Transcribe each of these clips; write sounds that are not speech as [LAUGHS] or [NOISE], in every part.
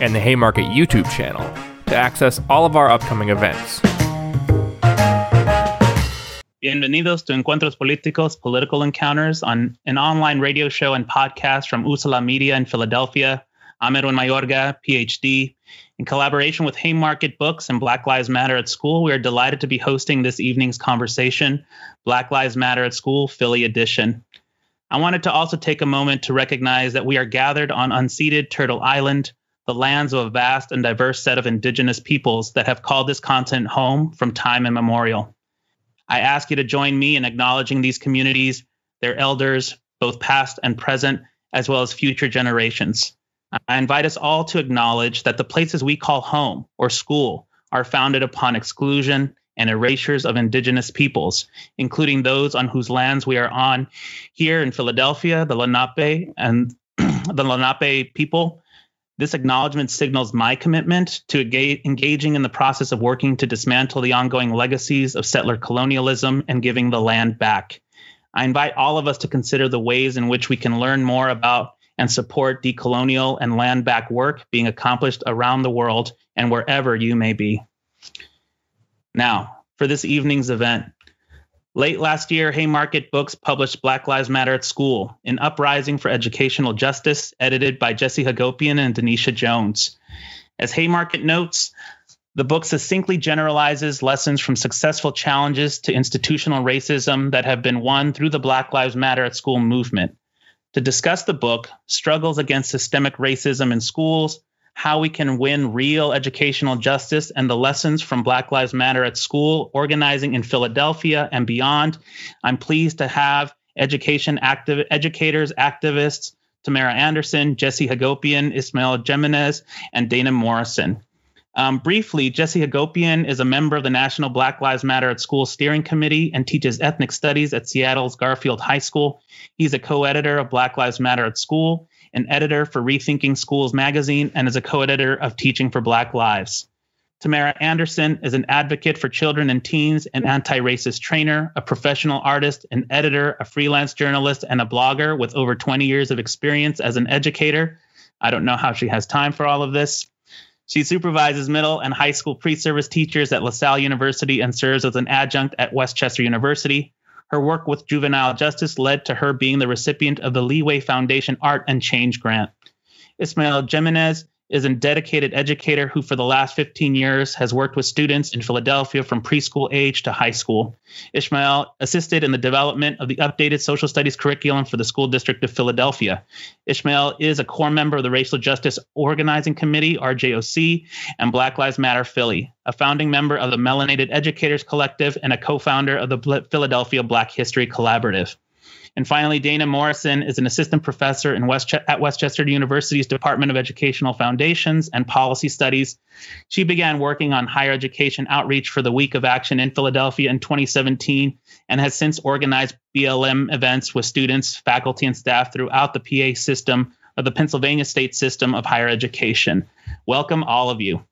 and the Haymarket YouTube channel to access all of our upcoming events. Bienvenidos to Encuentros Políticos, Political Encounters, on an online radio show and podcast from Usala Media in Philadelphia. I'm Edwin Mayorga, PhD. In collaboration with Haymarket Books and Black Lives Matter at School, we are delighted to be hosting this evening's conversation, Black Lives Matter at School, Philly Edition. I wanted to also take a moment to recognize that we are gathered on unceded Turtle Island, the lands of a vast and diverse set of indigenous peoples that have called this continent home from time immemorial. I ask you to join me in acknowledging these communities, their elders, both past and present, as well as future generations. I invite us all to acknowledge that the places we call home or school are founded upon exclusion and erasures of indigenous peoples, including those on whose lands we are on here in Philadelphia, the Lenape and [CLEARS THROAT] the Lenape people, this acknowledgement signals my commitment to engaging in the process of working to dismantle the ongoing legacies of settler colonialism and giving the land back. I invite all of us to consider the ways in which we can learn more about and support decolonial and land back work being accomplished around the world and wherever you may be. Now, for this evening's event, Late last year, Haymarket Books published Black Lives Matter at School, an uprising for educational justice, edited by Jesse Hagopian and Denisha Jones. As Haymarket notes, the book succinctly generalizes lessons from successful challenges to institutional racism that have been won through the Black Lives Matter at School movement. To discuss the book, Struggles Against Systemic Racism in Schools, how we can win real educational justice and the lessons from Black Lives Matter at school, organizing in Philadelphia and beyond. I'm pleased to have education active educators, activists, Tamara Anderson, Jesse Hagopian, Ismael Jimenez, and Dana Morrison. Um, briefly, Jesse Hagopian is a member of the National Black Lives Matter at School Steering Committee and teaches ethnic studies at Seattle's Garfield High School. He's a co editor of Black Lives Matter at School an editor for Rethinking Schools magazine, and is a co editor of Teaching for Black Lives. Tamara Anderson is an advocate for children and teens, an anti racist trainer, a professional artist, an editor, a freelance journalist, and a blogger with over 20 years of experience as an educator. I don't know how she has time for all of this. She supervises middle and high school pre service teachers at LaSalle University and serves as an adjunct at West Chester University. Her work with juvenile justice led to her being the recipient of the Leeway Foundation Art and Change Grant. Ismael Jimenez is a dedicated educator who, for the last 15 years, has worked with students in Philadelphia from preschool age to high school. Ishmael assisted in the development of the updated social studies curriculum for the School District of Philadelphia. Ishmael is a core member of the Racial Justice Organizing Committee, RJOC, and Black Lives Matter Philly, a founding member of the Melanated Educators Collective, and a co founder of the Philadelphia Black History Collaborative. And finally, Dana Morrison is an assistant professor West at West Chester University's Department of Educational Foundations and Policy Studies. She began working on higher education outreach for the Week of Action in Philadelphia in 2017 and has since organized BLM events with students, faculty, and staff throughout the PA system of the Pennsylvania State System of Higher Education. Welcome, all of you.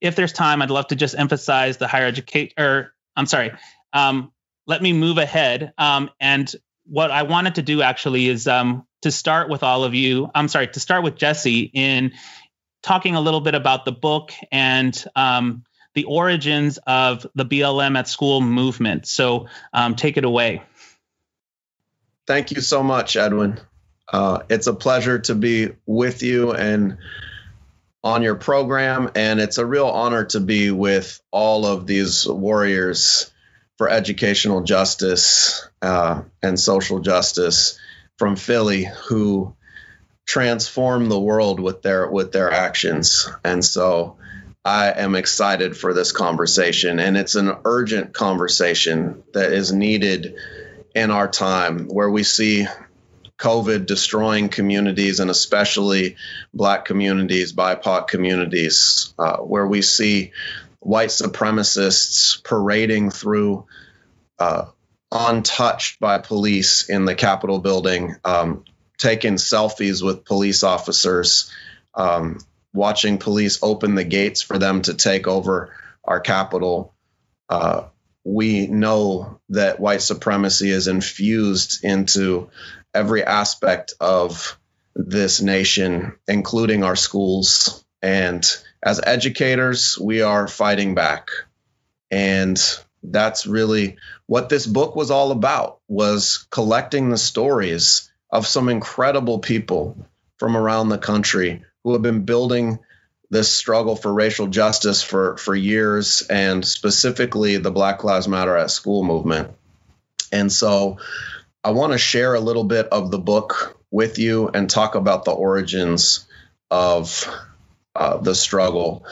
If there's time, I'd love to just emphasize the higher education, or I'm sorry, um, let me move ahead. Um, and what I wanted to do actually is um, to start with all of you. I'm sorry, to start with Jesse in talking a little bit about the book and um, the origins of the BLM at school movement. So um, take it away. Thank you so much, Edwin. Uh, it's a pleasure to be with you and on your program, and it's a real honor to be with all of these warriors for educational justice uh, and social justice from Philly who transform the world with their with their actions. And so I am excited for this conversation and it's an urgent conversation that is needed in our time where we see COVID destroying communities and especially Black communities, BIPOC communities, uh, where we see white supremacists parading through uh, untouched by police in the Capitol building, um, taking selfies with police officers, um, watching police open the gates for them to take over our Capitol. Uh, we know that white supremacy is infused into every aspect of this nation, including our schools. And as educators, we are fighting back. And that's really what this book was all about was collecting the stories of some incredible people from around the country who have been building this struggle for racial justice for, for years and specifically the Black Lives Matter at School movement. And so I want to share a little bit of the book with you and talk about the origins of uh, the struggle.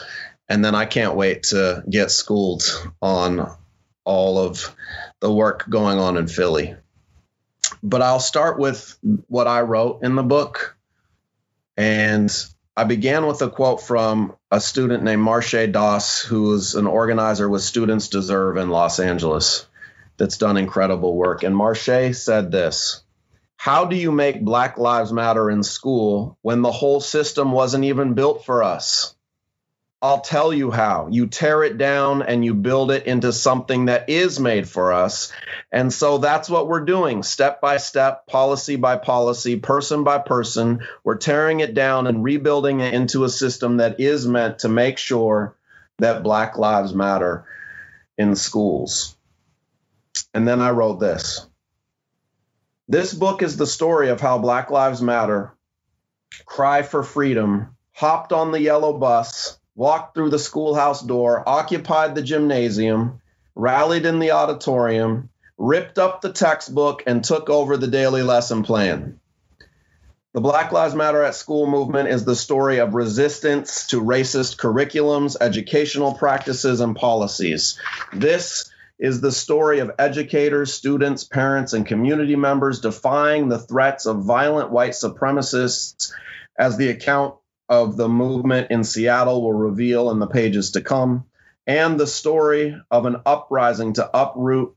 And then I can't wait to get schooled on all of the work going on in Philly. But I'll start with what I wrote in the book. And I began with a quote from a student named Marche Doss, who is an organizer with Students Deserve in Los Angeles that's done incredible work. And Marche said this How do you make Black Lives Matter in school when the whole system wasn't even built for us? I'll tell you how. You tear it down and you build it into something that is made for us. And so that's what we're doing step by step, policy by policy, person by person. We're tearing it down and rebuilding it into a system that is meant to make sure that Black Lives Matter in schools. And then I wrote this. This book is the story of how Black Lives Matter, Cry for Freedom, hopped on the yellow bus walked through the schoolhouse door, occupied the gymnasium, rallied in the auditorium, ripped up the textbook, and took over the daily lesson plan. The Black Lives Matter at School movement is the story of resistance to racist curriculums, educational practices, and policies. This is the story of educators, students, parents, and community members defying the threats of violent white supremacists as the account of the movement in Seattle will reveal in the pages to come, and the story of an uprising to uproot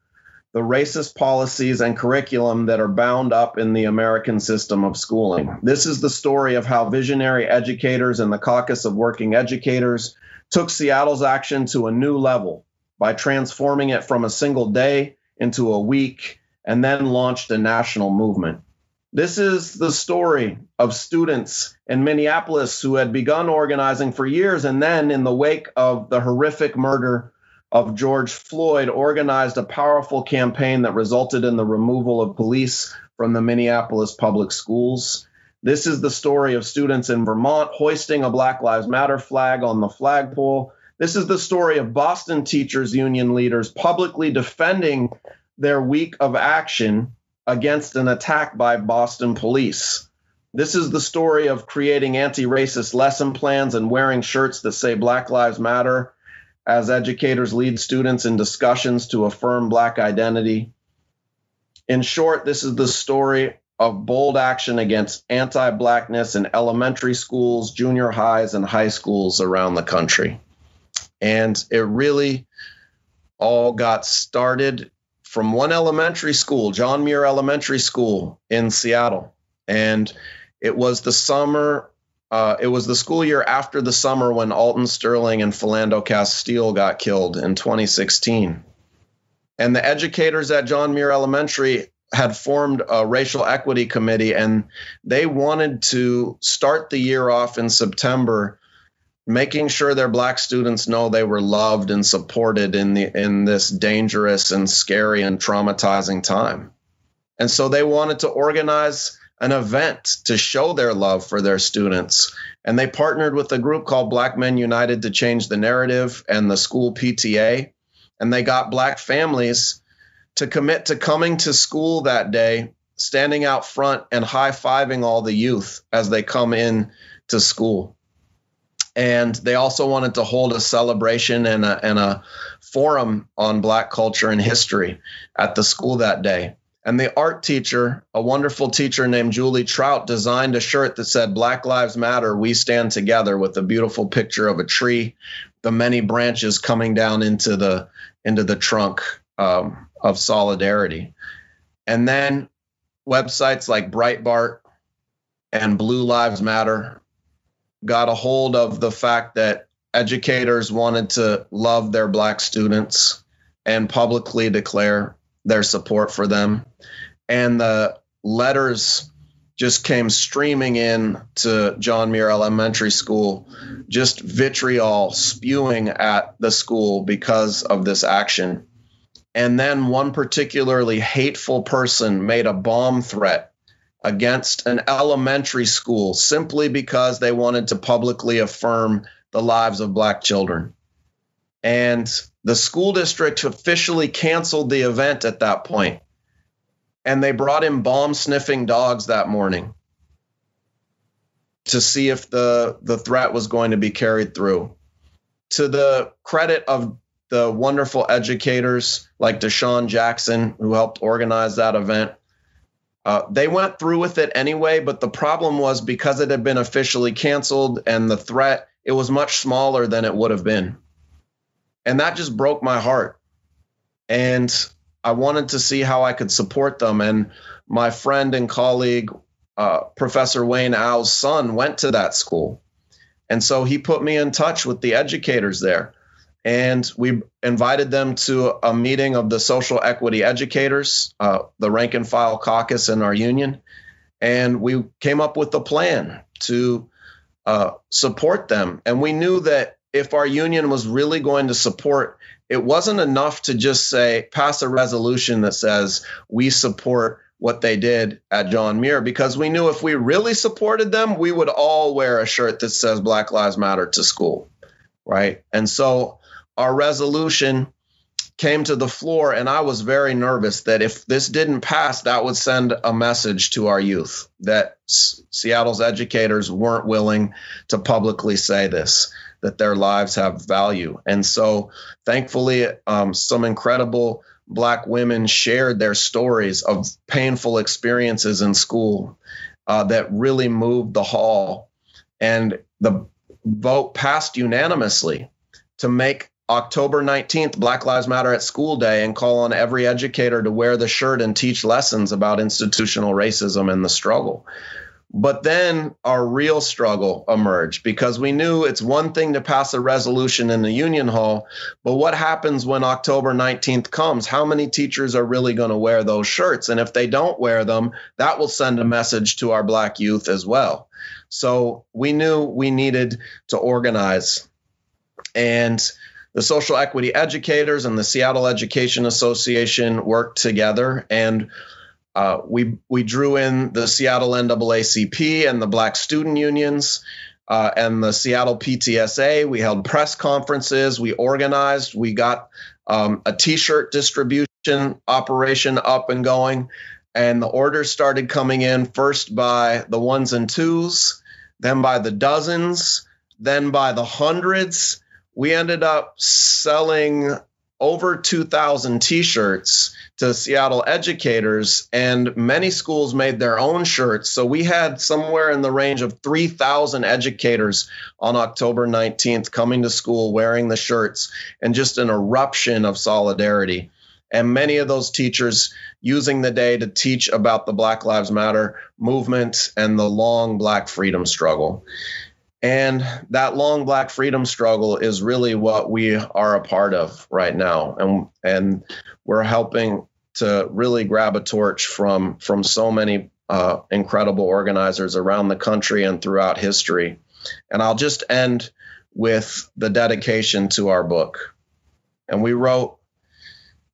the racist policies and curriculum that are bound up in the American system of schooling. This is the story of how visionary educators and the Caucus of Working Educators took Seattle's action to a new level by transforming it from a single day into a week and then launched a national movement. This is the story of students in Minneapolis who had begun organizing for years and then, in the wake of the horrific murder of George Floyd, organized a powerful campaign that resulted in the removal of police from the Minneapolis public schools. This is the story of students in Vermont hoisting a Black Lives Matter flag on the flagpole. This is the story of Boston teachers union leaders publicly defending their week of action against an attack by Boston police. This is the story of creating anti racist lesson plans and wearing shirts that say Black Lives Matter as educators lead students in discussions to affirm Black identity. In short, this is the story of bold action against anti Blackness in elementary schools, junior highs, and high schools around the country. And it really all got started from one elementary school, John Muir Elementary School in Seattle. And it was the summer, uh, it was the school year after the summer when Alton Sterling and Philando Castile got killed in 2016. And the educators at John Muir Elementary had formed a racial equity committee and they wanted to start the year off in September making sure their black students know they were loved and supported in the in this dangerous and scary and traumatizing time. And so they wanted to organize an event to show their love for their students. And they partnered with a group called Black Men United to change the narrative and the school PTA. And they got black families to commit to coming to school that day, standing out front and high fiving all the youth as they come in to school and they also wanted to hold a celebration and a, and a forum on black culture and history at the school that day And the art teacher, a wonderful teacher named Julie Trout, designed a shirt that said, Black Lives Matter, we stand together, with a beautiful picture of a tree, the many branches coming down into the into the trunk um, of solidarity. And then websites like Breitbart and Blue Lives Matter got a hold of the fact that educators wanted to love their black students and publicly declare their support for them. And the letters just came streaming in to John Muir Elementary School, just vitriol spewing at the school because of this action. And then one particularly hateful person made a bomb threat against an elementary school simply because they wanted to publicly affirm the lives of black children. And the school district officially canceled the event at that point. And they brought in bomb sniffing dogs that morning to see if the, the threat was going to be carried through. To the credit of the wonderful educators like Deshaun Jackson, who helped organize that event, uh, they went through with it anyway, but the problem was because it had been officially canceled and the threat, it was much smaller than it would have been. And that just broke my heart. And I wanted to see how I could support them. And my friend and colleague, uh, Professor Wayne Au's son, went to that school. And so he put me in touch with the educators there and we invited them to a meeting of the social equity educators, uh, the rank and file caucus in our union, and we came up with a plan to uh, support them. And we knew that if our union was really going to support, it wasn't enough to just say pass a resolution that says we support what they did at John Muir because we knew if we really supported them, we would all wear a shirt that says Black Lives Matter to school, right? And so our resolution came to the floor, and I was very nervous that if this didn't pass, that would send a message to our youth that S- Seattle's educators weren't willing to publicly say this, that their lives have value. And so, thankfully, um, some incredible Black women shared their stories of painful experiences in school uh, that really moved the hall. And the vote passed unanimously to make October 19th, Black Lives Matter at School Day, and call on every educator to wear the shirt and teach lessons about institutional racism and the struggle. But then our real struggle emerged because we knew it's one thing to pass a resolution in the union hall, but what happens when October 19th comes? How many teachers are really going to wear those shirts? And if they don't wear them, that will send a message to our black youth as well. So we knew we needed to organize. And the social equity educators and the Seattle Education Association worked together, and uh, we we drew in the Seattle NAACP and the Black Student Unions. Uh, and the Seattle PTSA. We held press conferences. We organized. We got um, a T-shirt distribution operation up and going, and the orders started coming in first by the ones and twos, then by the dozens, then by the hundreds, we ended up selling over 2,000 t shirts to Seattle educators, and many schools made their own shirts. So we had somewhere in the range of 3,000 educators on October 19th coming to school wearing the shirts and just an eruption of solidarity. And many of those teachers using the day to teach about the Black Lives Matter movement and the long Black freedom struggle. And that long black freedom struggle is really what we are a part of right now. And and we're helping to really grab a torch from from so many uh, incredible organizers around the country and throughout history. And I'll just end with the dedication to our book. And we wrote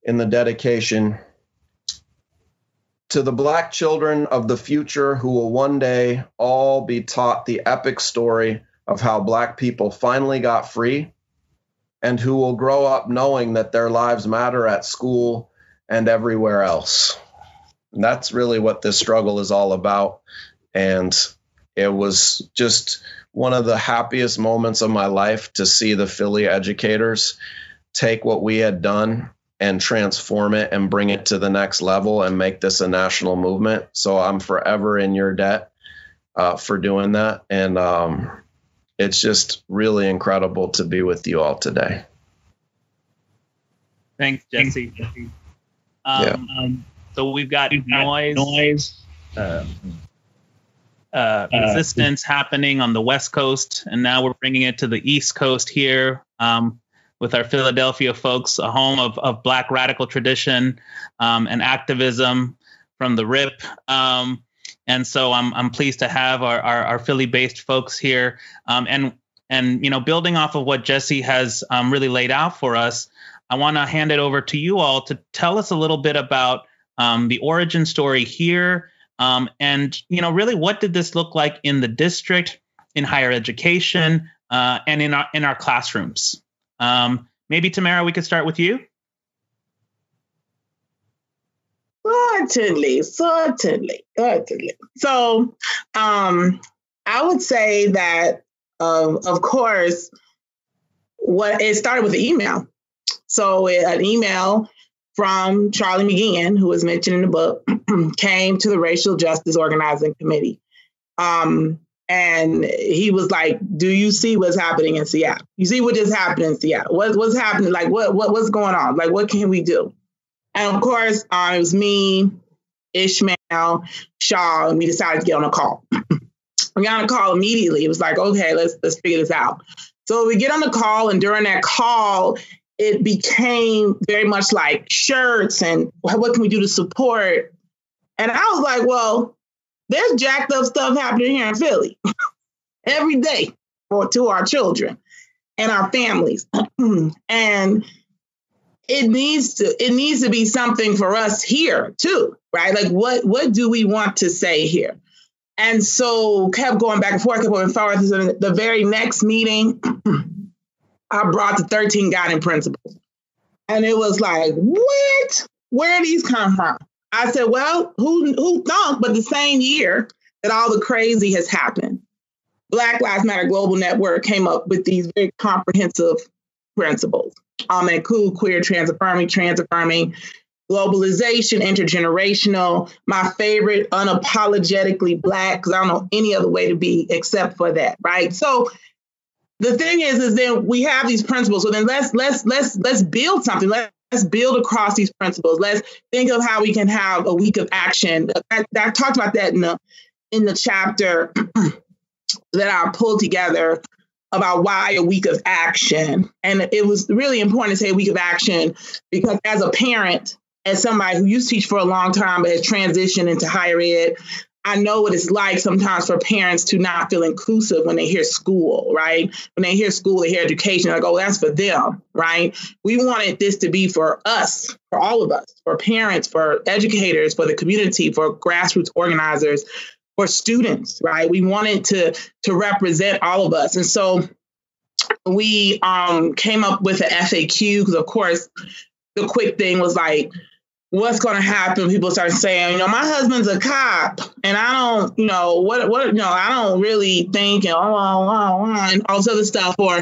in the dedication to the black children of the future who will one day all be taught the epic story of how black people finally got free and who will grow up knowing that their lives matter at school and everywhere else. And that's really what this struggle is all about. And it was just one of the happiest moments of my life to see the Philly educators take what we had done and transform it and bring it to the next level and make this a national movement. So I'm forever in your debt uh, for doing that. And um, it's just really incredible to be with you all today. Thanks, Jesse. Um, yeah. Um, so we've got noise, noise, uh, uh, resistance happening on the West Coast, and now we're bringing it to the East Coast here um, with our Philadelphia folks, a home of, of Black radical tradition um, and activism from the RIP. Um, and so I'm I'm pleased to have our our, our Philly-based folks here, um, and and you know building off of what Jesse has um, really laid out for us. I want to hand it over to you all to tell us a little bit about um, the origin story here, um, and you know, really, what did this look like in the district, in higher education, uh, and in our in our classrooms? Um, maybe Tamara, we could start with you. Certainly, certainly, certainly. So, um, I would say that, um, of course, what it started with an email. So, an email from Charlie McGeehan, who was mentioned in the book, [CLEARS THROAT] came to the Racial Justice Organizing Committee. Um, and he was like, "Do you see what's happening in Seattle? You see what just happened in Seattle? What, what's happening? Like, what, what what's going on? Like, what can we do?" And of course, uh, it was me, Ishmael, Shaw, and we decided to get on a call. [CLEARS THROAT] we got on a call immediately. It was like, okay, let's let's figure this out. So we get on the call, and during that call, it became very much like shirts and what can we do to support? And I was like, well, there's jacked up stuff happening here in Philly [LAUGHS] every day for to our children and our families. [CLEARS THROAT] and it needs to it needs to be something for us here too, right? Like what what do we want to say here? And so kept going back and forth, kept going forward. The very next meeting, [CLEARS THROAT] I brought the 13 guiding principles. And it was like, what? Where these come from? I said, well, who who thought? But the same year that all the crazy has happened, Black Lives Matter Global Network came up with these very comprehensive principles. Um, and cool, queer, trans affirming, trans affirming, globalization, intergenerational. My favorite, unapologetically black, because I don't know any other way to be except for that, right? So the thing is, is then we have these principles. So then let's let's let's let's build something. Let's build across these principles. Let's think of how we can have a week of action. I, I talked about that in the in the chapter [CLEARS THROAT] that I pulled together about why a week of action. And it was really important to say a week of action because as a parent, as somebody who used to teach for a long time but has transitioned into higher ed, I know what it's like sometimes for parents to not feel inclusive when they hear school, right? When they hear school, they hear education, like, oh, that's for them, right? We wanted this to be for us, for all of us, for parents, for educators, for the community, for grassroots organizers, for students, right? We wanted to to represent all of us. And so we um, came up with an FAQ because, of course, the quick thing was like, what's going to happen. People start saying, you know, my husband's a cop, and I don't, you know, what, what, you know, I don't really think, and oh, oh, oh, oh, and all this other stuff. Or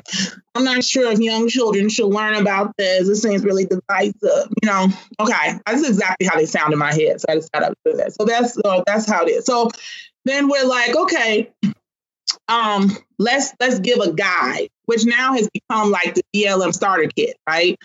I'm not sure if young children should learn about this. This seems really divisive, you know. Okay, that's exactly how they sound in my head. So I decided to do that. So that's uh, that's how it is. So then we're like, okay, um, let's let's give a guide, which now has become like the BLM starter kit, right?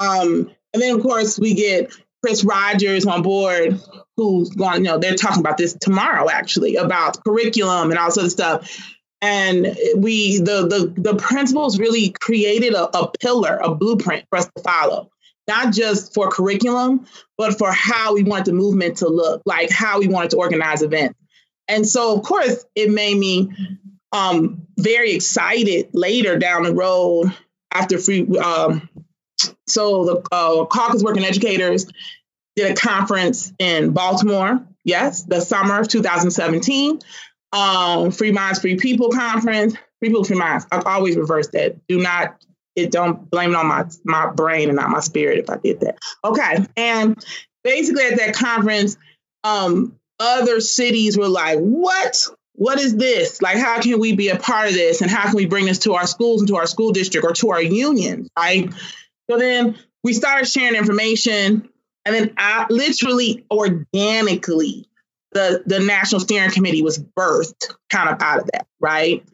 Um, and then of course we get Chris Rogers on board, who's going, you know, they're talking about this tomorrow actually about curriculum and all sort of stuff. And we, the the the principals really created a, a pillar, a blueprint for us to follow, not just for curriculum, but for how we want the movement to look, like how we wanted to organize events. And so, of course, it made me um, very excited later down the road after free um, so the uh, Caucus Working Educators did a conference in Baltimore. Yes, the summer of 2017. Um, Free Minds, Free People conference. Free People, Free Minds. I've always reversed that. Do not it don't blame it on my my brain and not my spirit if I did that. Okay. And basically at that conference, um, other cities were like, what? What is this? Like, how can we be a part of this? And how can we bring this to our schools and to our school district or to our unions? Right. So then we started sharing information, and then I literally organically the the national steering committee was birthed kind of out of that, right?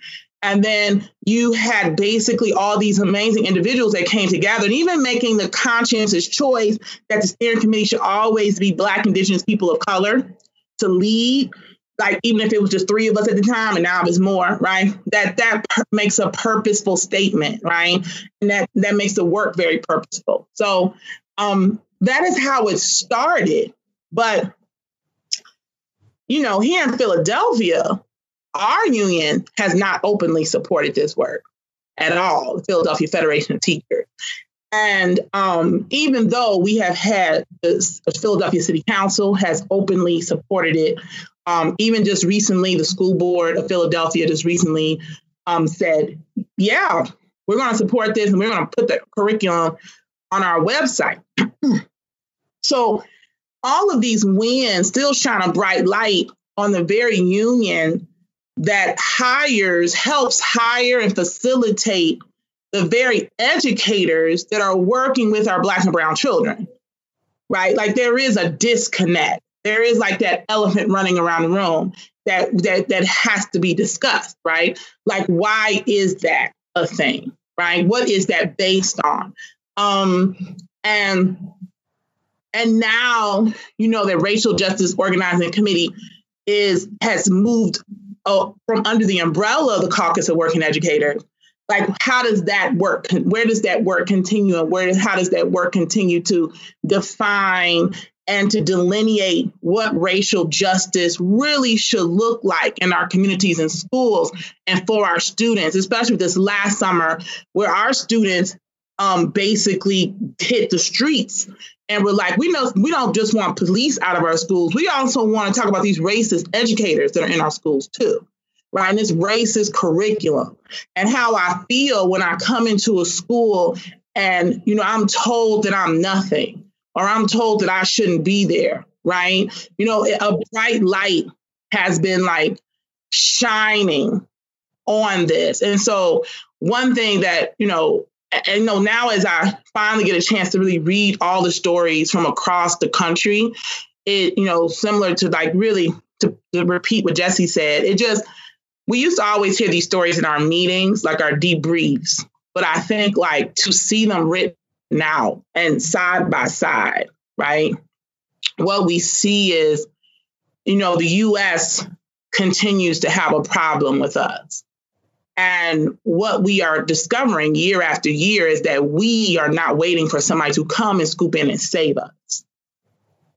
And then you had basically all these amazing individuals that came together and even making the conscientious choice that the steering committee should always be Black, Indigenous people of color to lead. Like even if it was just three of us at the time, and now it's more, right? That that per- makes a purposeful statement, right? And that that makes the work very purposeful. So um, that is how it started. But you know, here in Philadelphia, our union has not openly supported this work at all, the Philadelphia Federation of Teachers. And um, even though we have had the Philadelphia City Council has openly supported it, um, even just recently, the school board of Philadelphia just recently um, said, yeah, we're going to support this and we're going to put the curriculum on our website. [CLEARS THROAT] so all of these wins still shine a bright light on the very union that hires, helps hire and facilitate the very educators that are working with our Black and Brown children, right? Like there is a disconnect. There is like that elephant running around the room that that that has to be discussed, right? Like why is that a thing, right? What is that based on? Um, and and now you know that racial justice organizing committee is has moved uh, from under the umbrella of the caucus of working educators like how does that work? Where does that work continue? And where how does that work continue to define and to delineate what racial justice really should look like in our communities and schools and for our students especially this last summer where our students um, basically hit the streets and we're like we know we don't just want police out of our schools. We also want to talk about these racist educators that are in our schools too right? And this racist curriculum. And how i feel when i come into a school and you know i'm told that i'm nothing or i'm told that i shouldn't be there right? You know a bright light has been like shining on this. And so one thing that you know and you know now as i finally get a chance to really read all the stories from across the country it you know similar to like really to, to repeat what jesse said it just we used to always hear these stories in our meetings like our debriefs but i think like to see them written out and side by side right what we see is you know the us continues to have a problem with us and what we are discovering year after year is that we are not waiting for somebody to come and scoop in and save us.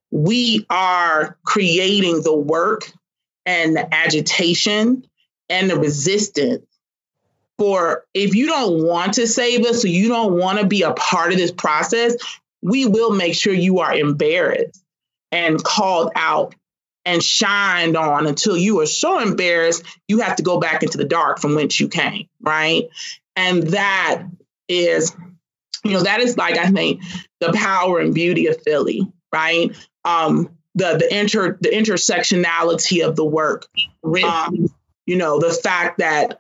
We are creating the work and the agitation and the resistance for if you don't want to save us, so you don't want to be a part of this process, we will make sure you are embarrassed and called out and shined on until you are so embarrassed you have to go back into the dark from whence you came, right? And that is, you know, that is like I think the power and beauty of Philly, right? Um, the the inter the intersectionality of the work, um, you know, the fact that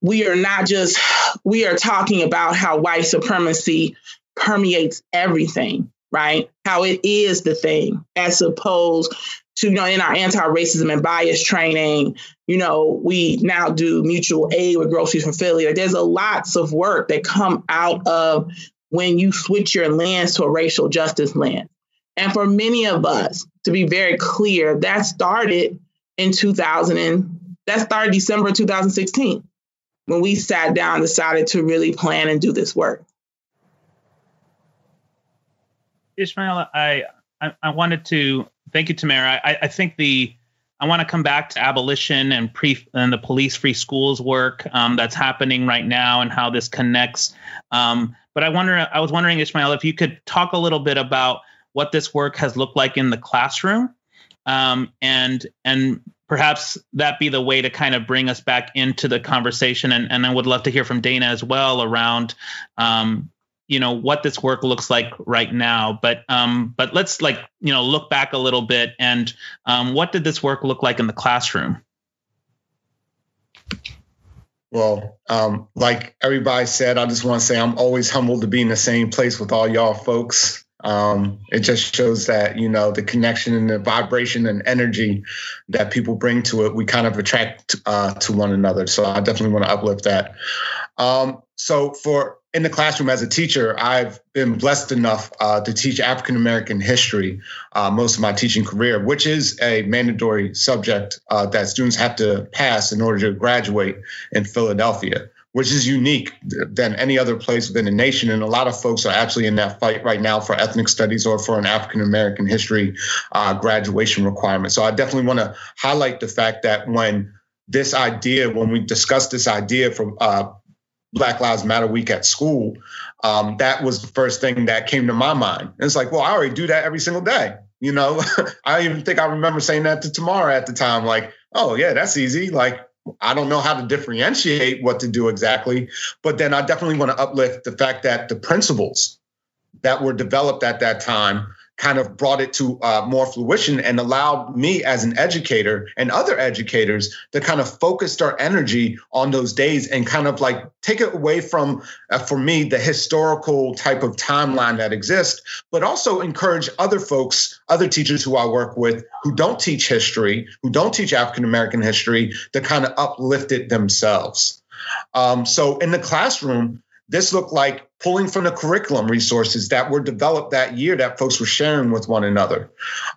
we are not just we are talking about how white supremacy permeates everything, right? How it is the thing, as opposed to, you know, in our anti-racism and bias training, you know, we now do mutual aid with groceries from Philly. Like, there's a lots of work that come out of when you switch your lens to a racial justice lens. And for many of us, to be very clear, that started in 2000 and that started December 2016 when we sat down and decided to really plan and do this work. Ishmael, I, I, I wanted to thank you, Tamara. I, I think the I want to come back to abolition and pre and the police free schools work um, that's happening right now and how this connects. Um, but I wonder, I was wondering, Ishmael, if you could talk a little bit about what this work has looked like in the classroom, um, and and perhaps that be the way to kind of bring us back into the conversation. And, and I would love to hear from Dana as well around um, you know what this work looks like right now but um but let's like you know look back a little bit and um what did this work look like in the classroom Well, um, like everybody said, I just want to say I'm always humbled to be in the same place with all y'all folks. Um, it just shows that you know the connection and the vibration and energy that people bring to it. We kind of attract uh, to one another. So I definitely want to uplift that. Um, so for in the classroom as a teacher, I've been blessed enough uh, to teach African American history uh, most of my teaching career, which is a mandatory subject uh, that students have to pass in order to graduate in Philadelphia, which is unique than any other place within the nation. And a lot of folks are actually in that fight right now for ethnic studies or for an African American history uh, graduation requirement. So I definitely want to highlight the fact that when this idea, when we discussed this idea for uh, Black Lives Matter week at school, um, that was the first thing that came to my mind. And it's like, well, I already do that every single day. You know, [LAUGHS] I even think I remember saying that to Tamara at the time, like, oh, yeah, that's easy. Like, I don't know how to differentiate what to do exactly, but then I definitely want to uplift the fact that the principles that were developed at that time kind of brought it to uh, more fruition and allowed me as an educator and other educators to kind of focus our energy on those days and kind of like take it away from, uh, for me, the historical type of timeline that exists, but also encourage other folks, other teachers who I work with who don't teach history, who don't teach African American history, to kind of uplift it themselves. Um, so in the classroom, this looked like pulling from the curriculum resources that were developed that year that folks were sharing with one another.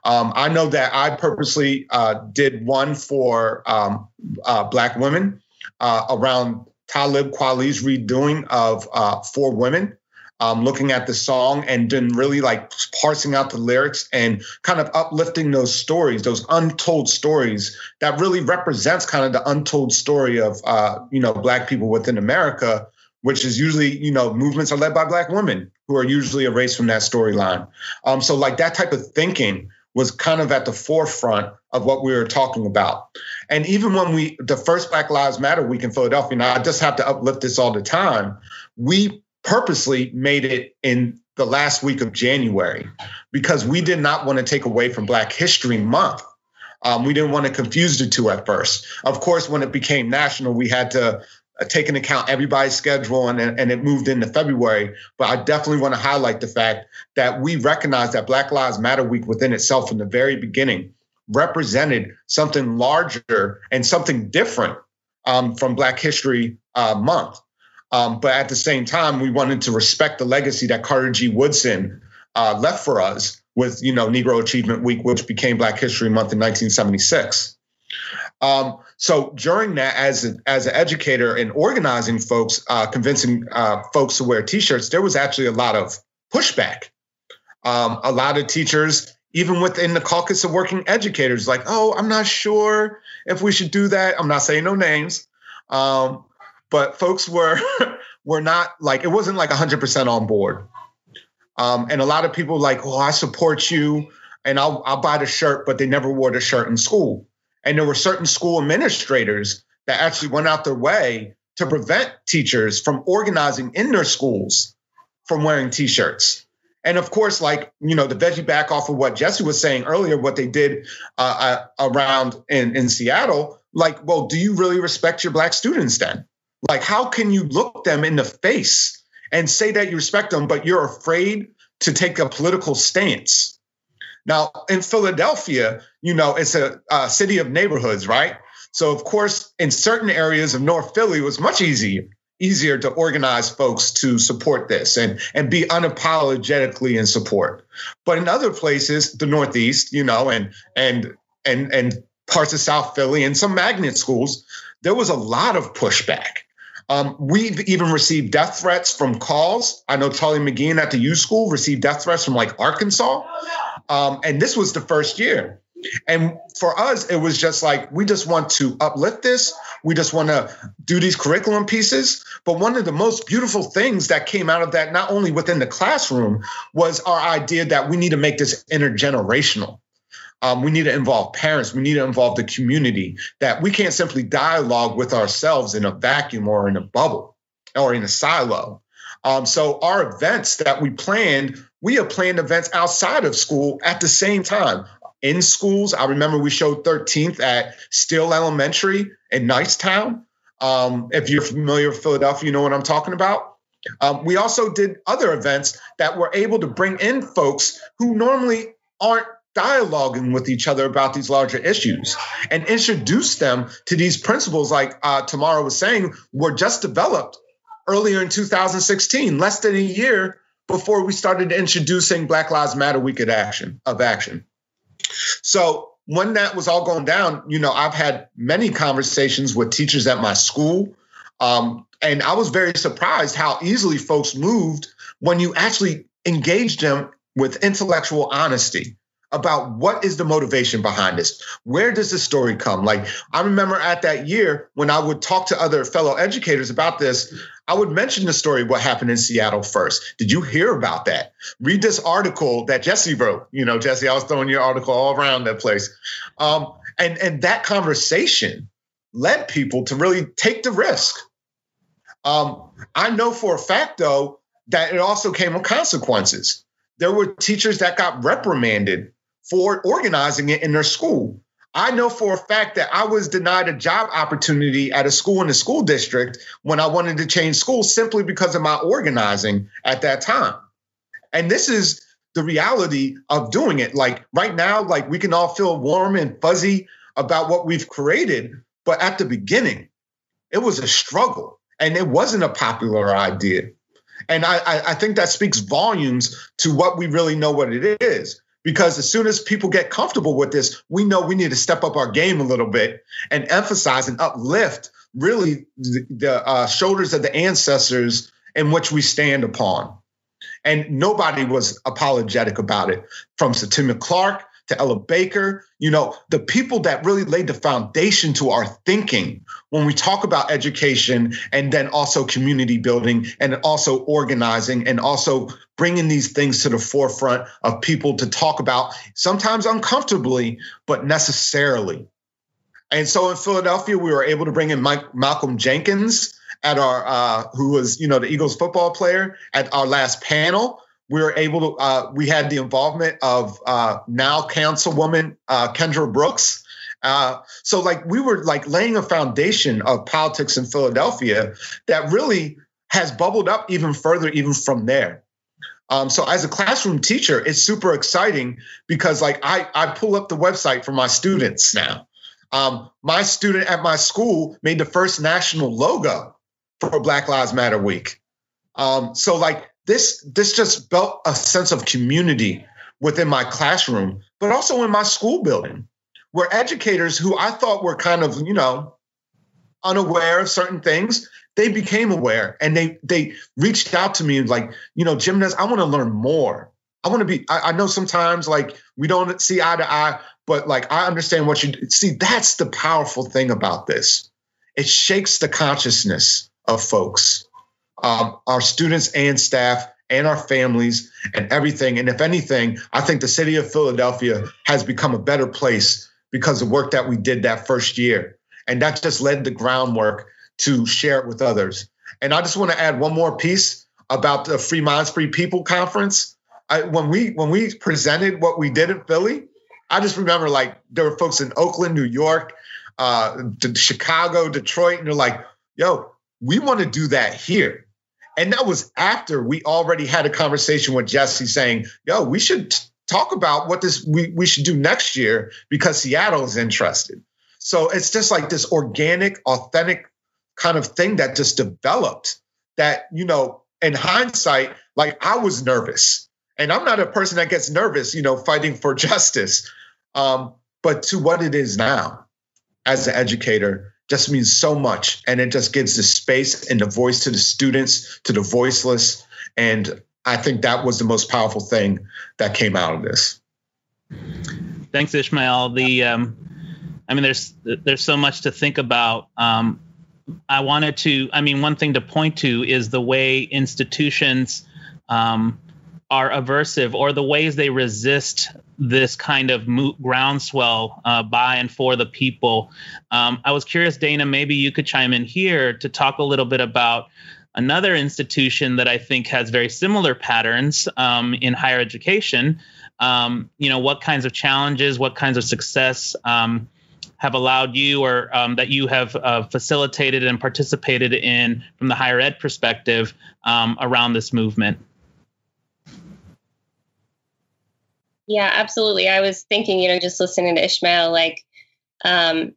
Um, I know that I purposely uh, did one for um, uh, Black women uh, around Talib Kweli's redoing of uh, For Women. Um, looking at the song and then really like parsing out the lyrics and kind of uplifting those stories, those untold stories that really represents kind of the untold story of uh, you know black people within America which is usually, you know, movements are led by black women who are usually erased from that storyline. Um, so like that type of thinking was kind of at the forefront of what we were talking about. And even when we, the first Black Lives Matter week in Philadelphia, now I just have to uplift this all the time, we purposely made it in the last week of January because we did not want to take away from Black History Month. Um, we didn't want to confuse the two at first. Of course, when it became national, we had to take into account everybody's schedule and, and it moved into February. But I definitely want to highlight the fact that we recognize that Black Lives Matter Week within itself from the very beginning represented something larger and something different um, from Black History uh, Month. Um, but at the same time, we wanted to respect the legacy that Carter G. Woodson uh, left for us with, you know, Negro Achievement Week, which became Black History Month in 1976. Um, so during that, as a, as an educator and organizing folks, uh, convincing uh, folks to wear T-shirts, there was actually a lot of pushback. Um, a lot of teachers, even within the caucus of working educators, like, "Oh, I'm not sure if we should do that." I'm not saying no names, um, but folks were [LAUGHS] were not like it wasn't like 100% on board. Um, and a lot of people like, "Oh, I support you." And I'll, I'll buy the shirt, but they never wore the shirt in school. And there were certain school administrators that actually went out their way to prevent teachers from organizing in their schools from wearing t-shirts. And of course, like, you know, the veggie back off of what Jesse was saying earlier, what they did uh, uh, around in, in Seattle, like, well, do you really respect your black students then? Like, how can you look them in the face and say that you respect them, but you're afraid to take a political stance? Now, in Philadelphia, you know, it's a, a city of neighborhoods, right? So, of course, in certain areas of North Philly, it was much easier easier to organize folks to support this and and be unapologetically in support. But in other places, the Northeast, you know, and and and and parts of South Philly and some magnet schools, there was a lot of pushback. Um, we've even received death threats from calls. I know Charlie McGeehan at the U School received death threats from like Arkansas. Um, and this was the first year. And for us, it was just like, we just want to uplift this. We just want to do these curriculum pieces. But one of the most beautiful things that came out of that, not only within the classroom, was our idea that we need to make this intergenerational. Um, we need to involve parents. We need to involve the community. That we can't simply dialogue with ourselves in a vacuum or in a bubble or in a silo. Um, so our events that we planned, we have planned events outside of school at the same time. In schools, I remember we showed 13th at Steele Elementary in Nicetown. Um, if you're familiar with Philadelphia, you know what I'm talking about. Um, we also did other events that were able to bring in folks who normally aren't dialoguing with each other about these larger issues and introduce them to these principles, like uh, Tamara was saying, were just developed earlier in 2016, less than a year before we started introducing Black Lives Matter Week of Action of action. So when that was all going down, you know, I've had many conversations with teachers at my school. Um, and I was very surprised how easily folks moved when you actually engaged them with intellectual honesty about what is the motivation behind this? Where does the story come? Like i remember at that year when i would talk to other fellow educators about this i would mention the story what happened in seattle first. Did you hear about that? Read this article that jesse wrote. You know jesse i was throwing your article all around that place. Um, and and that conversation led people to really take the risk. Um, i know for a fact though that it also came with consequences. There were teachers that got reprimanded for organizing it in their school. I know for a fact that I was denied a job opportunity at a school in the school district when I wanted to change schools simply because of my organizing at that time. And this is the reality of doing it. Like right now, like we can all feel warm and fuzzy about what we've created. But at the beginning, it was a struggle and it wasn't a popular idea. And I, I think that speaks volumes to what we really know what it is because as soon as people get comfortable with this, we know we need to step up our game a little bit and emphasize and uplift really the, the uh, shoulders of the ancestors in which we stand upon. And nobody was apologetic about it, from Septima Clark to Ella Baker, you know, the people that really laid the foundation to our thinking when we talk about education and then also community building and also organizing and also bringing these things to the forefront of people to talk about, sometimes uncomfortably, but necessarily. And so in Philadelphia, we were able to bring in Mike, Malcolm Jenkins at our, uh, who was, you know, the Eagles football player at our last panel we were able to uh, we had the involvement of uh, now councilwoman uh, kendra brooks. Uh, so like we were like laying a foundation of politics in philadelphia that really has bubbled up even further even from there. Um, so as a classroom teacher it's super exciting because like i i pull up the website for my students now. Um, my student at my school made the first national logo for black lives matter week. Um, so like this this just built a sense of community within my classroom, but also in my school building, where educators who I thought were kind of, you know, unaware of certain things, they became aware and they they reached out to me and like, you know, Jimenez, I want to learn more. I want to be, I, I know sometimes like we don't see eye to eye, but like I understand what you see. That's the powerful thing about this. It shakes the consciousness of folks um, our students and staff and our families and everything. And if anything, I think the city of Philadelphia has become a better place because of work that we did that first year. And that just led the groundwork to share it with others. And I just want to add one more piece about the Free Minds Free People conference. I, when we when we presented what we did in Philly, I just remember like there were folks in Oakland, New York, uh, Chicago, Detroit, and they're like, "Yo, we want to do that here." And that was after we already had a conversation with Jesse saying, yo, we should talk about what this we, we should do next year because Seattle is interested. So it's just like this organic, authentic kind of thing that just developed that, you know, in hindsight, like I was nervous. And I'm not a person that gets nervous, you know, fighting for [LAUGHS] justice. Um, but to what it is now as an educator, just means so much. And it just gives the space and the voice to the students, to the voiceless. And I think that was the most powerful thing that came out of this. Thanks, Ismael. The, um, I mean, there's there's so much to think about. Um, I wanted to, I mean, one thing to point to is the way institutions um, are aversive or the ways they resist this kind of groundswell uh, by and for the people. Um, I was curious, Dana, maybe you could chime in here to talk a little bit about another institution that I think has very similar patterns um, in higher education. Um, you know, what kinds of challenges, what kinds of success um, have allowed you or um, that you have uh, facilitated and participated in from the higher ed perspective um, around this movement? Yeah, absolutely. I was thinking, you know, just listening to Ismael, like um,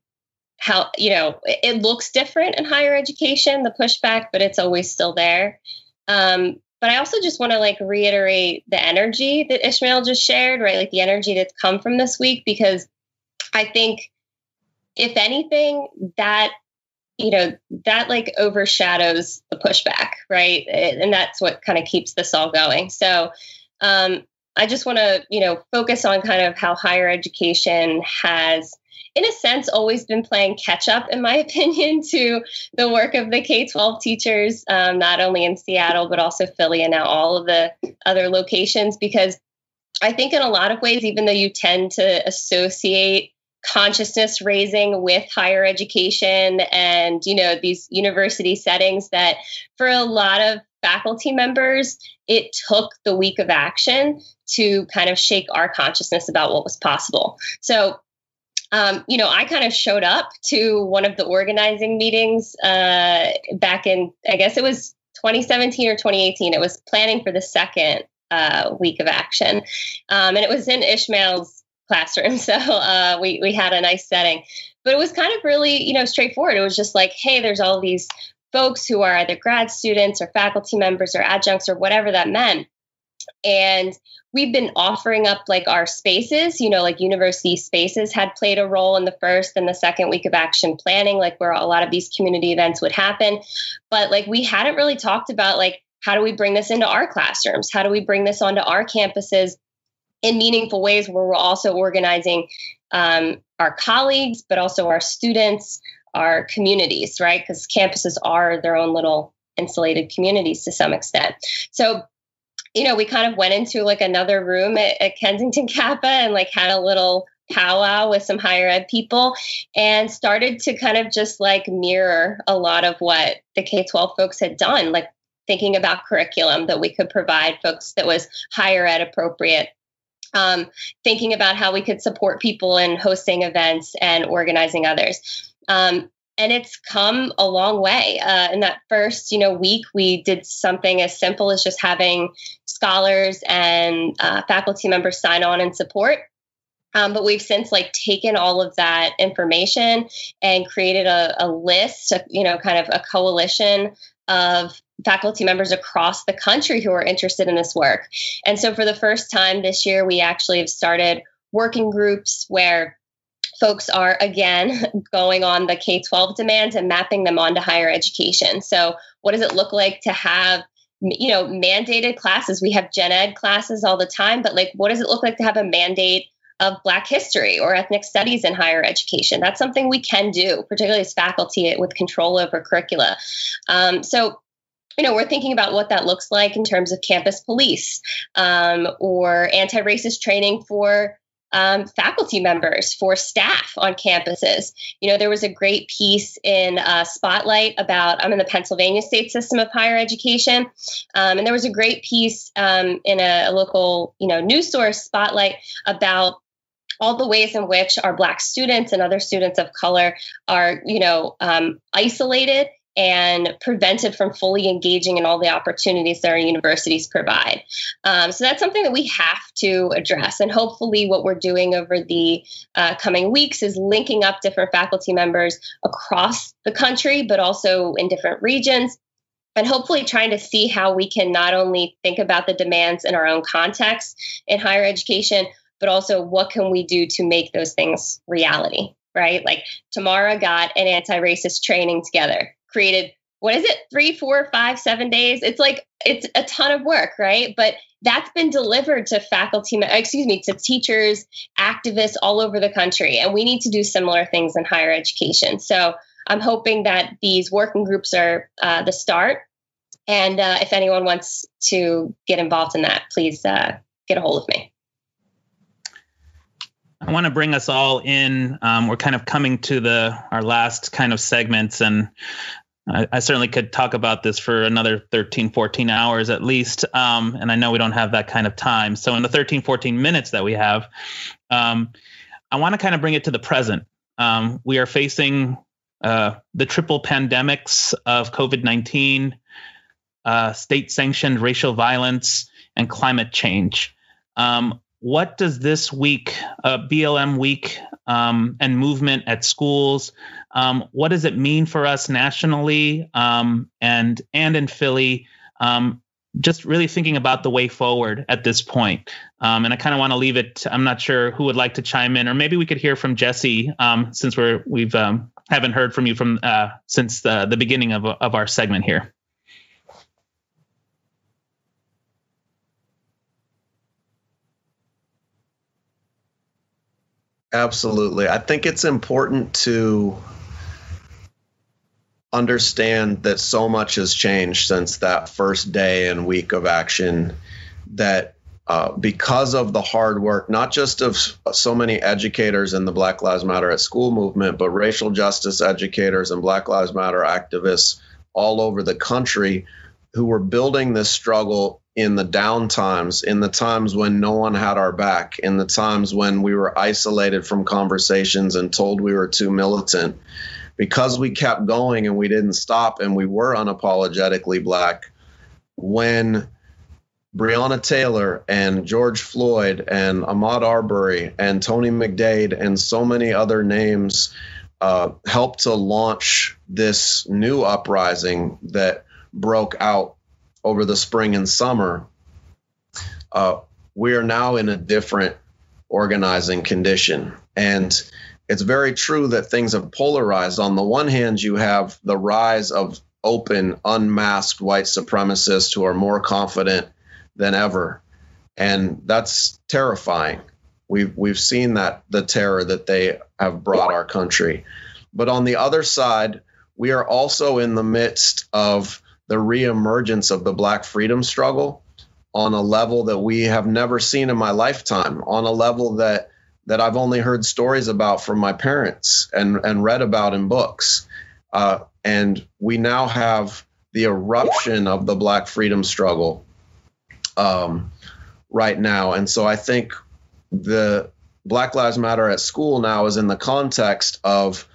how, you know, it, looks different in higher education, the pushback, but it's always still there. Um, but I also just want to like reiterate the energy that Ismael just shared, right? Like the energy that's come from this week, because I think if anything, that you know that like overshadows the pushback right and that's what kind of keeps this all going so um, i just want to you know focus on kind of how higher education has in a sense always been playing catch up in my [LAUGHS] opinion to the work of the k-12 teachers um, not only in seattle but also philly and now all of the other locations because i think in a lot of ways even though you tend to associate consciousness raising with higher education and you know these university settings that for a lot of faculty members it took the week of action to kind of shake our consciousness about what was possible so um, you know i kind of showed up to one of the organizing meetings uh, back in i guess it was 2017 or 2018 it was planning for the second uh, week of action um, and it was in ismael's classroom. [LAUGHS] So uh, we we had a nice setting, but it was kind of really you know straightforward. It was just like, hey, there's all these folks who are either grad students or faculty members or adjuncts or whatever that meant, and we've been offering up like our spaces you know like university spaces had played a role in the first and the second week of action planning like where a lot of these community events would happen. But like we hadn't really talked about like how do we bring this into our classrooms? How do we bring this onto our campuses in meaningful ways where we're also organizing um, our colleagues, but also our students, our communities, right? Because campuses are their own little insulated communities to some extent. So, you know, we kind of went into like another room at, at Kensington CAPA and like had a little powwow with some higher ed people and started to kind of just like mirror a lot of what the K 12 folks had done, like thinking about curriculum that we could provide folks that was higher ed appropriate um, thinking about how we could support people in hosting events and organizing others. Um, and it's come a long way. Uh, in that first, you know, week, we did something as simple as just having scholars and uh, faculty members sign on and support. Um, but we've since like taken all of that information and created a, a list, of, you know, kind of a coalition of faculty members across the country who are interested in this work. And so for the first time this year, we actually have started working groups where folks are again [LAUGHS] going on the K 12 demands and mapping them onto higher education. So, what does it look like to have you know mandated classes? We have gen ed classes all the time but like what does it look like to have a mandate of black history or ethnic studies in higher education? That's something we can do particularly as faculty with control over curricula. Um, so you know, we're thinking about what that looks like in terms of campus police um, or anti racist training for um, faculty members, for staff on campuses. You know, there was a great piece in uh, Spotlight about, I'm in the Pennsylvania state system of higher education. Um, and there was a great piece um, in a, a local, you know, news source, Spotlight, about all the ways in which our black students and other students of color are you know um, isolated and prevented from fully engaging in all the opportunities that our universities provide. Um, so that's something that we have to address. And hopefully, what we're doing over the uh, coming weeks is linking up different faculty members across the country, but also in different regions. And hopefully, trying to see how we can not only think about the demands in our own context in higher education, but also what can we do to make those things reality right? Like Tamara got an anti racist training together created what is it? Three four five seven days? It's like it's a ton of work right? But that's been delivered to faculty excuse me to teachers activists all over the country and we need to do similar things in higher education. So i'm hoping that these working groups are uh, the start. And uh, if anyone wants to get involved in that please uh, get a hold of me. I want to bring us all in. Um, we're kind of coming to the our last kind of segments, and I, certainly could talk about this for another 13, 14 hours at least. Um, and I know we don't have that kind of time. So in the 13, 14 minutes that we have, um, I want to kind of bring it to the present. Um, we are facing uh, the triple pandemics of COVID 19, uh, state sanctioned racial violence, and climate change. Um, what does this week, uh, BLM week, um, and movement at schools, um, what does it mean for us nationally um, and and in Philly? Um, just really thinking about the way forward at this point. Um, and I kind of want to leave it. I'm not sure who would like to chime in, or maybe we could hear from Jesse um, since we're we've haven't heard from you from uh, since the, the beginning of of our segment here. Absolutely. I think it's important to understand that so much has changed since that first day and week of action that uh, because of the hard work, not just of so many educators in the Black Lives Matter at School movement, but racial justice educators and Black Lives Matter activists all over the country who were building this struggle in the down times, in the times when no one had our back, in the times when we were isolated from conversations and told we were too militant. Because we kept going and we didn't stop and we were unapologetically black when Breonna Taylor and George Floyd and Ahmaud Arbery and Tony McDade and so many other names uh, helped to launch this new uprising that broke out over the spring and summer. Uh, we are now in a different organizing condition. And it's very true that things have polarized. On the one hand, you have the rise of open, unmasked white supremacists who are more confident than ever. And that's terrifying. We've, we've seen that the terror that they have brought our country. But on the other side, we are also in the midst of the reemergence of the Black freedom struggle on a level that we have never seen in my lifetime, on a level that that I've only heard stories about from my parents and, and read about in books. Uh, and we now have the eruption of the Black freedom struggle um, right now. And so I think the Black Lives Matter at school now is in the context of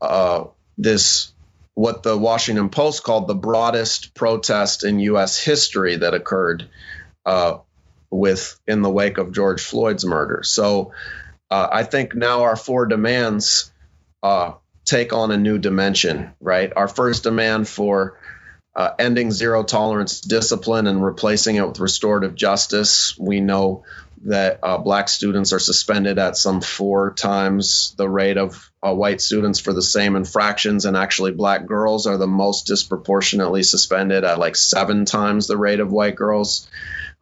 uh, this, what the Washington Post called the broadest protest in U.S. history that occurred uh, with in the wake of George Floyd's murder. So uh, I think now our four demands uh, take on a new dimension, right? Our first demand for uh, ending zero tolerance discipline and replacing it with restorative justice. We know that uh, black students are suspended at some four times the rate of uh, white students for the same infractions, and actually, black girls are the most disproportionately suspended at like seven times the rate of white girls.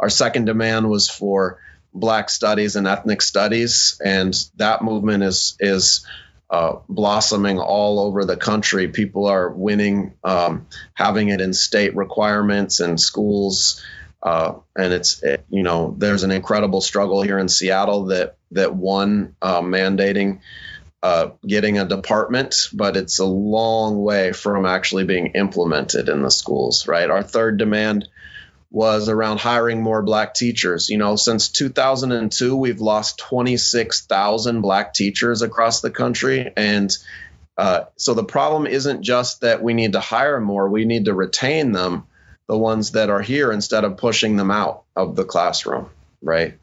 Our second demand was for Black studies and ethnic studies, and that movement is is uh, blossoming all over the country. People are winning, um, having it in state requirements and schools, uh, and it's it, you know there's an incredible struggle here in Seattle that that one uh, mandating. Uh, getting a department, but it's a long way from actually being implemented in the schools, right? Our third demand was around hiring more black teachers. You know, since 2002, we've lost 26,000 black teachers across the country. And uh, so the problem isn't just that we need to hire more, we need to retain them, the ones that are here, instead of pushing them out of the classroom, right?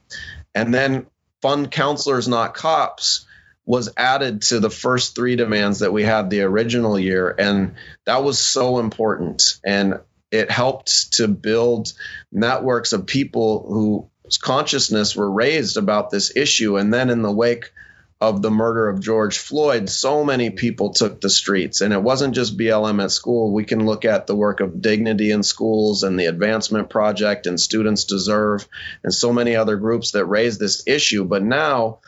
And then fund counselors, not cops was added to the first three demands that we had the original year and that was so important and it helped to build networks of people whose consciousness were raised about this issue. And then in the wake of the murder of George Floyd, so many people took the streets. And it wasn't just BLM at school. We can look at the work of Dignity in Schools and the Advancement Project and Students Deserve and so many other groups that raised this issue. But now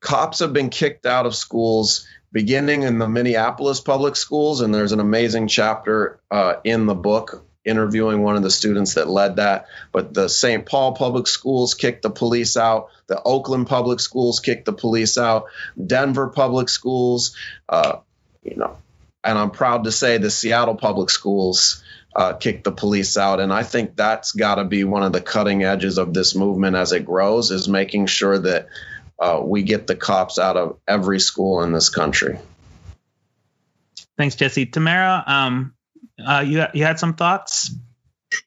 cops have been kicked out of schools beginning in the Minneapolis public schools. And there's an amazing chapter uh, in the book interviewing one of the students that led that. But the St. Paul public schools kicked the police out. The Oakland public schools kicked the police out. Denver public schools, uh, you know, and I'm proud to say the Seattle public schools uh, kicked the police out. And I think that's got to be one of the cutting edges of this movement as it grows is making sure that uh, we get the cops out of every school in this country. Thanks, Jesse. Tamara, um, uh, you you had some thoughts?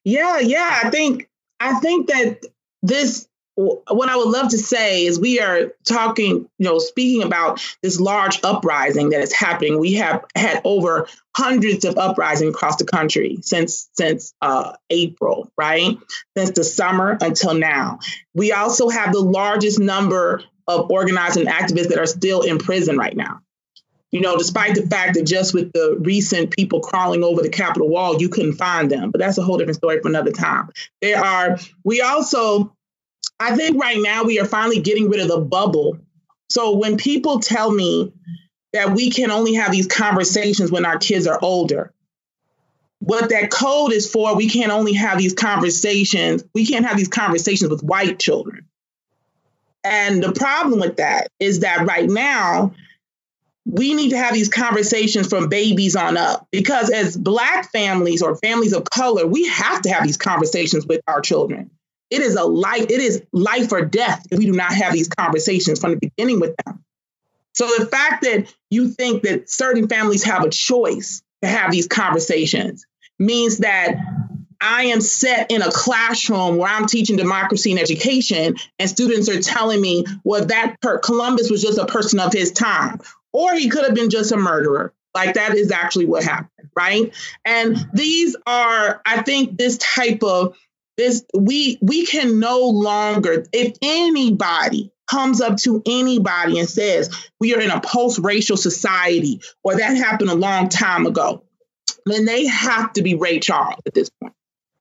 Yeah, yeah. I think I think that this what I would love to say is we are talking, you know, speaking about this large uprising that is happening. We have had over hundreds of uprisings across the country since since uh, April, right? Since the summer until now. We also have the largest number of organized and activists that are still in prison right now. You know, despite the fact that just with the recent people crawling over the Capitol wall, you couldn't find them. But that's a whole different story for another time. There are, we also I think right now we are finally getting rid of the bubble. So when people tell me that we can only have these conversations when our kids are older, what that code is for, we can't only have these conversations, we can't have these conversations with white children. And the problem with that is that right now, we need to have these conversations from babies on up. Because as black families or families of color we have to have these conversations with our children. It is a life, it is life or death if we do not have these conversations from the beginning with them. So the fact that you think that certain families have a choice to have these conversations means that I am set in a classroom where I'm teaching democracy and education, and students are telling me, well, that per- Columbus was just a person of his time, or he could have been just a murderer. Like that is actually what happened, right? And these are, I think, this type of this we we can no longer if anybody comes up to anybody and says we are in a post-racial society or that happened a long time ago then they have to be ray charles at this point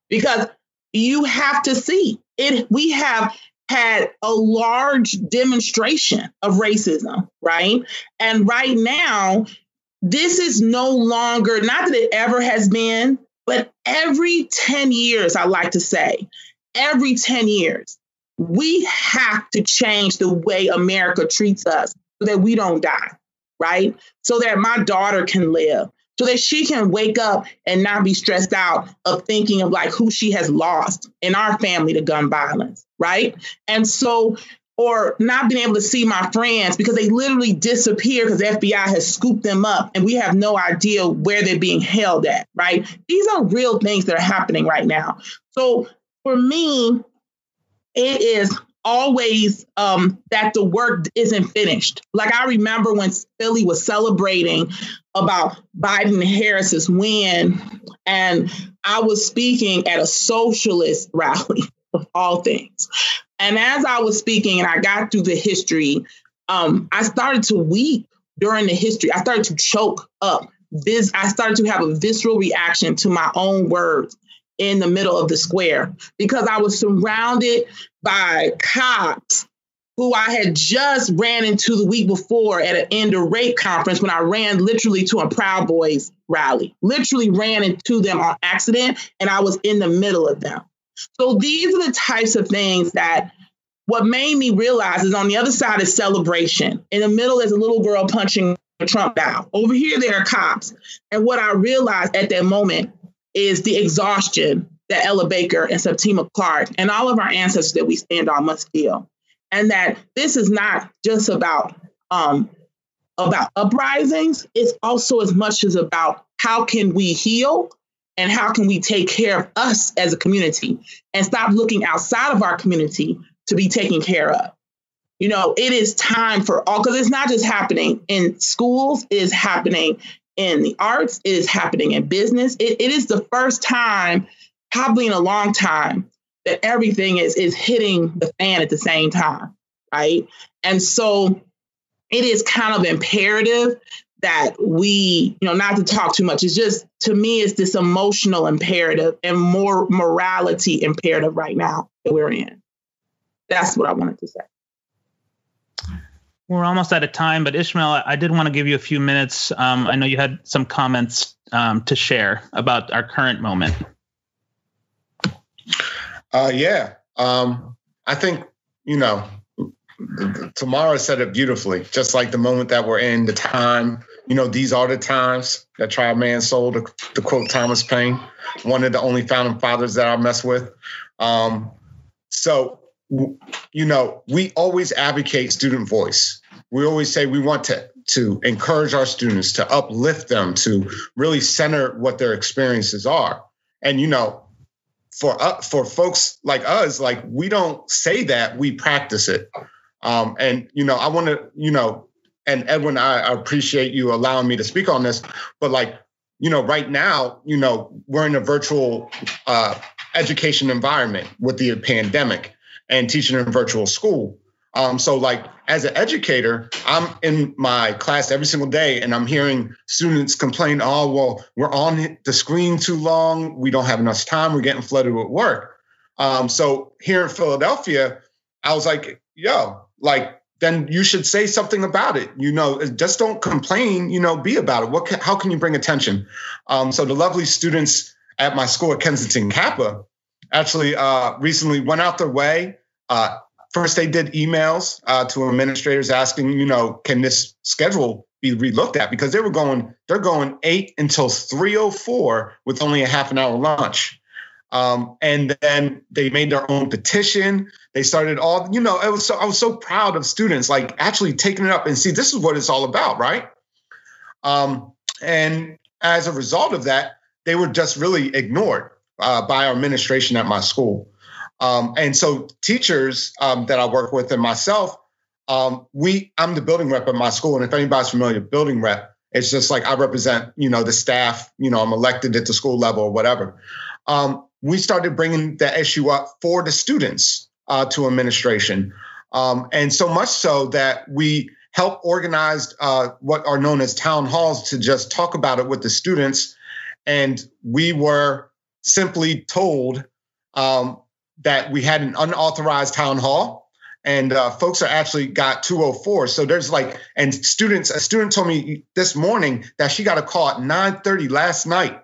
because you have to see it we have had a large demonstration of racism right and right now this is no longer not that it ever has been but every 10 years, I like to say, every 10 years, we have to change the way America treats us so that we don't die, right? So that my daughter can live, so that she can wake up and not be stressed out of thinking of like who she has lost in our family to gun violence, right? And so or not being able to see my friends because they literally disappear because the FBI has scooped them up and we have no idea where they're being held at, right? These are real things that are happening right now. So for me, it is always um, that the work isn't finished. Like I remember when Philly was celebrating about Biden Harris's win, and I was speaking at a socialist rally of all things. And as I was speaking and I got through the history, um, I started to weep during the history. I started to choke up. This I started to have a visceral reaction to my own words in the middle of the square because I was surrounded by cops who I had just ran into the week before at an end of rape conference when I ran literally to a Proud Boys rally. Literally ran into them on accident and I was in the middle of them. So these are the types of things that what made me realize is on the other side is celebration. In the middle is a little girl punching Trump down. Over here, there are cops. And what I realized at that moment is the exhaustion that Ella Baker and Septima Clark and all of our ancestors that we stand on must feel. And that this is not just about um, about uprisings, it's also as much as about how can we heal and how can we take care of us as a community and stop looking outside of our community to be taken care of. You know, it is time for all, because it's not just happening in schools, it is happening in the arts, it is happening in business. it, it is the first time, probably in a long time, that everything is is hitting the fan at the same time, right? And so it is kind of imperative that we, you know, not to talk too much. It's just to me, it's this emotional imperative and more morality imperative right now that we're in. That's what I wanted to say. We're almost out of time, but Ismael, I did want to give you a few minutes. Um, I know you had some comments um, to share about our current moment. Uh, yeah, um, I think you know Tamara said it beautifully, just like the moment that we're in, the time. You know, these are the times that try a man's soul, to, to quote Thomas Paine, one of the only founding fathers that I mess with. Um, so, you know, we always advocate student voice. We always say we want to to encourage our students, to uplift them, to really center what their experiences are. And you know, for uh, for folks like us, like we don't say that, we practice it. Um, and you know, I want to, you know, and Edwin, I, appreciate you allowing me to speak on this, but like, you know, right now, you know, we're in a virtual uh, education environment with the pandemic and teaching in virtual school. Um, so, like, as an educator, I'm in my class every single day and I'm hearing students complain, oh, well, we're on the screen too long. We don't have enough time. We're getting flooded with work. Um, so, here in Philadelphia, I was like, yo, like, then you should say something about it. You know, just don't complain. You know, be about it. What? Can, how can you bring attention? Um, so the lovely students at my school at Kensington CAPA actually uh, recently went out their way. Uh, first, they did emails uh, to administrators asking, you know, can this schedule be relooked at because they were going, they're going eight until three o four with only a half an hour lunch. Um, and then they made their own petition. They started all, you know, it was so, I was so proud of students like actually taking it up and see this is what it's all about, right? Um, and as a result of that, they were just really ignored uh, by our administration at my school. Um, and so teachers um, that I work with and myself, um, we I'm the building rep at my school, and if anybody's familiar, building rep, it's just like I represent, you know, the staff. You know, I'm elected at the school level or whatever. Um, we started bringing the issue up for the students uh, to administration, um, and so much so that we help organize uh, what are known as town halls to just talk about it with the students. And we were simply told um, that we had an unauthorized town hall. And uh, folks are actually got 204 so there's like and students a student told me this morning that she got a call at 9.30 last night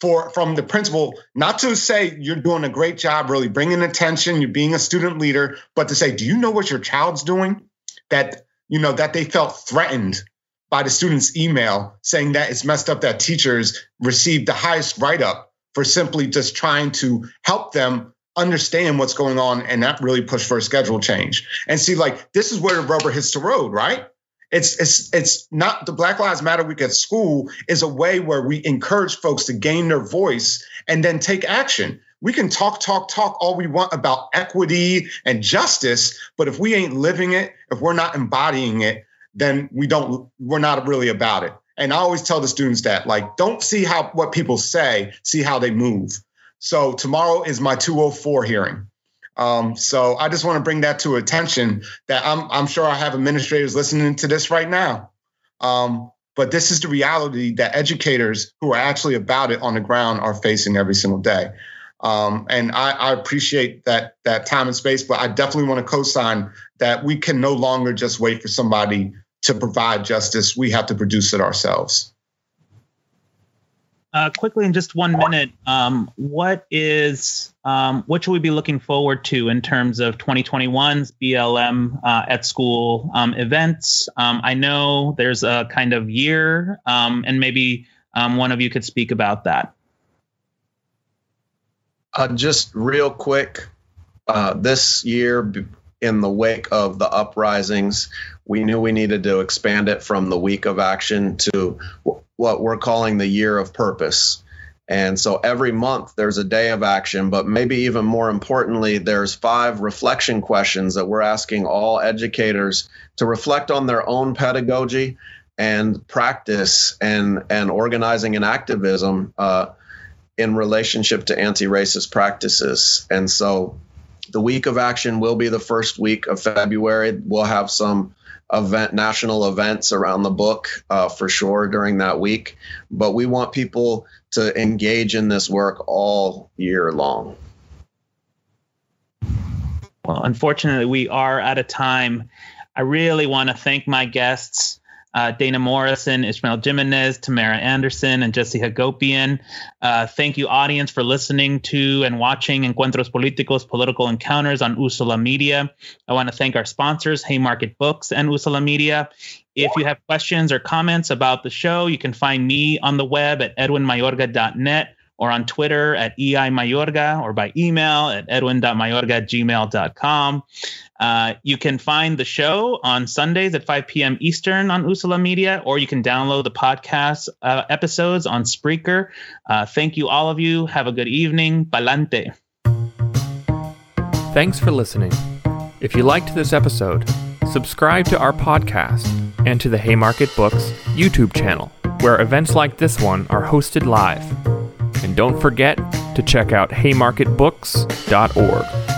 for from the principal not to say you're doing a great job really bringing attention you're being a student leader but to say do you know what your child's doing that you know that they felt threatened by the student's email saying that it's messed up that teachers received the highest write-up for simply just trying to help them understand what's going on and not really push for a schedule change. And see, like, this is where the rubber hits the road, right? It's it's it's not the Black Lives Matter Week at school is a way where we encourage folks to gain their voice and then take action. We can talk, talk, talk all we want about equity and justice, but if we ain't living it, if we're not embodying it, then we don't we're not really about it. And I always tell the students that, like, don't see how what people say, see how they move. So tomorrow is my 204 hearing. Um, so I just want to bring that to attention that I'm, I'm sure I have administrators listening to this right now. Um, but this is the reality that educators who are actually about it on the ground are facing every single day. Um, and I, I, appreciate that that time and space, but I definitely want to co-sign that we can no longer just wait for somebody to provide justice. We have to produce it ourselves. Uh, quickly, in just one minute, um, what is um, what should we be looking forward to in terms of 2021's BLM uh, at school um, events? Um, I know there's a kind of year, um, and maybe um, one of you could speak about that. Uh, just real quick, uh, this year, in the wake of the uprisings, we knew we needed to expand it from the week of action to what we're calling the year of purpose. And so every month there's a day of action, but maybe even more importantly, there's five reflection questions that we're asking all educators to reflect on their own pedagogy and practice and and organizing and activism uh, in relationship to anti-racist practices. And so the week of action will be the first week of February. We'll have some event national events around the book uh, for sure during that week. But we want people to engage in this work all year long. Well unfortunately we are out of time. I really want to thank my guests uh, Dana Morrison, Ismael Jimenez, Tamara Anderson, and Jesse Hagopian. Uh, thank you, audience, for listening to and watching Encuentros Políticos Political Encounters on Usula Media. I want to thank our sponsors, Haymarket Books and Usula Media. If you have questions or comments about the show, you can find me on the web at edwinmayorga.net or on Twitter at EI Mayorga or by email at edwin.mayorga at gmail.com. Uh, you can find the show on Sundays at 5 p.m. Eastern on Usula Media, or you can download the podcast uh, episodes on Spreaker. Uh, thank you, all of you. Have a good evening. Palante. Thanks for listening. If you liked this episode, subscribe to our podcast and to the Haymarket Books YouTube channel, where events like this one are hosted live. And don't forget to check out haymarketbooks.org.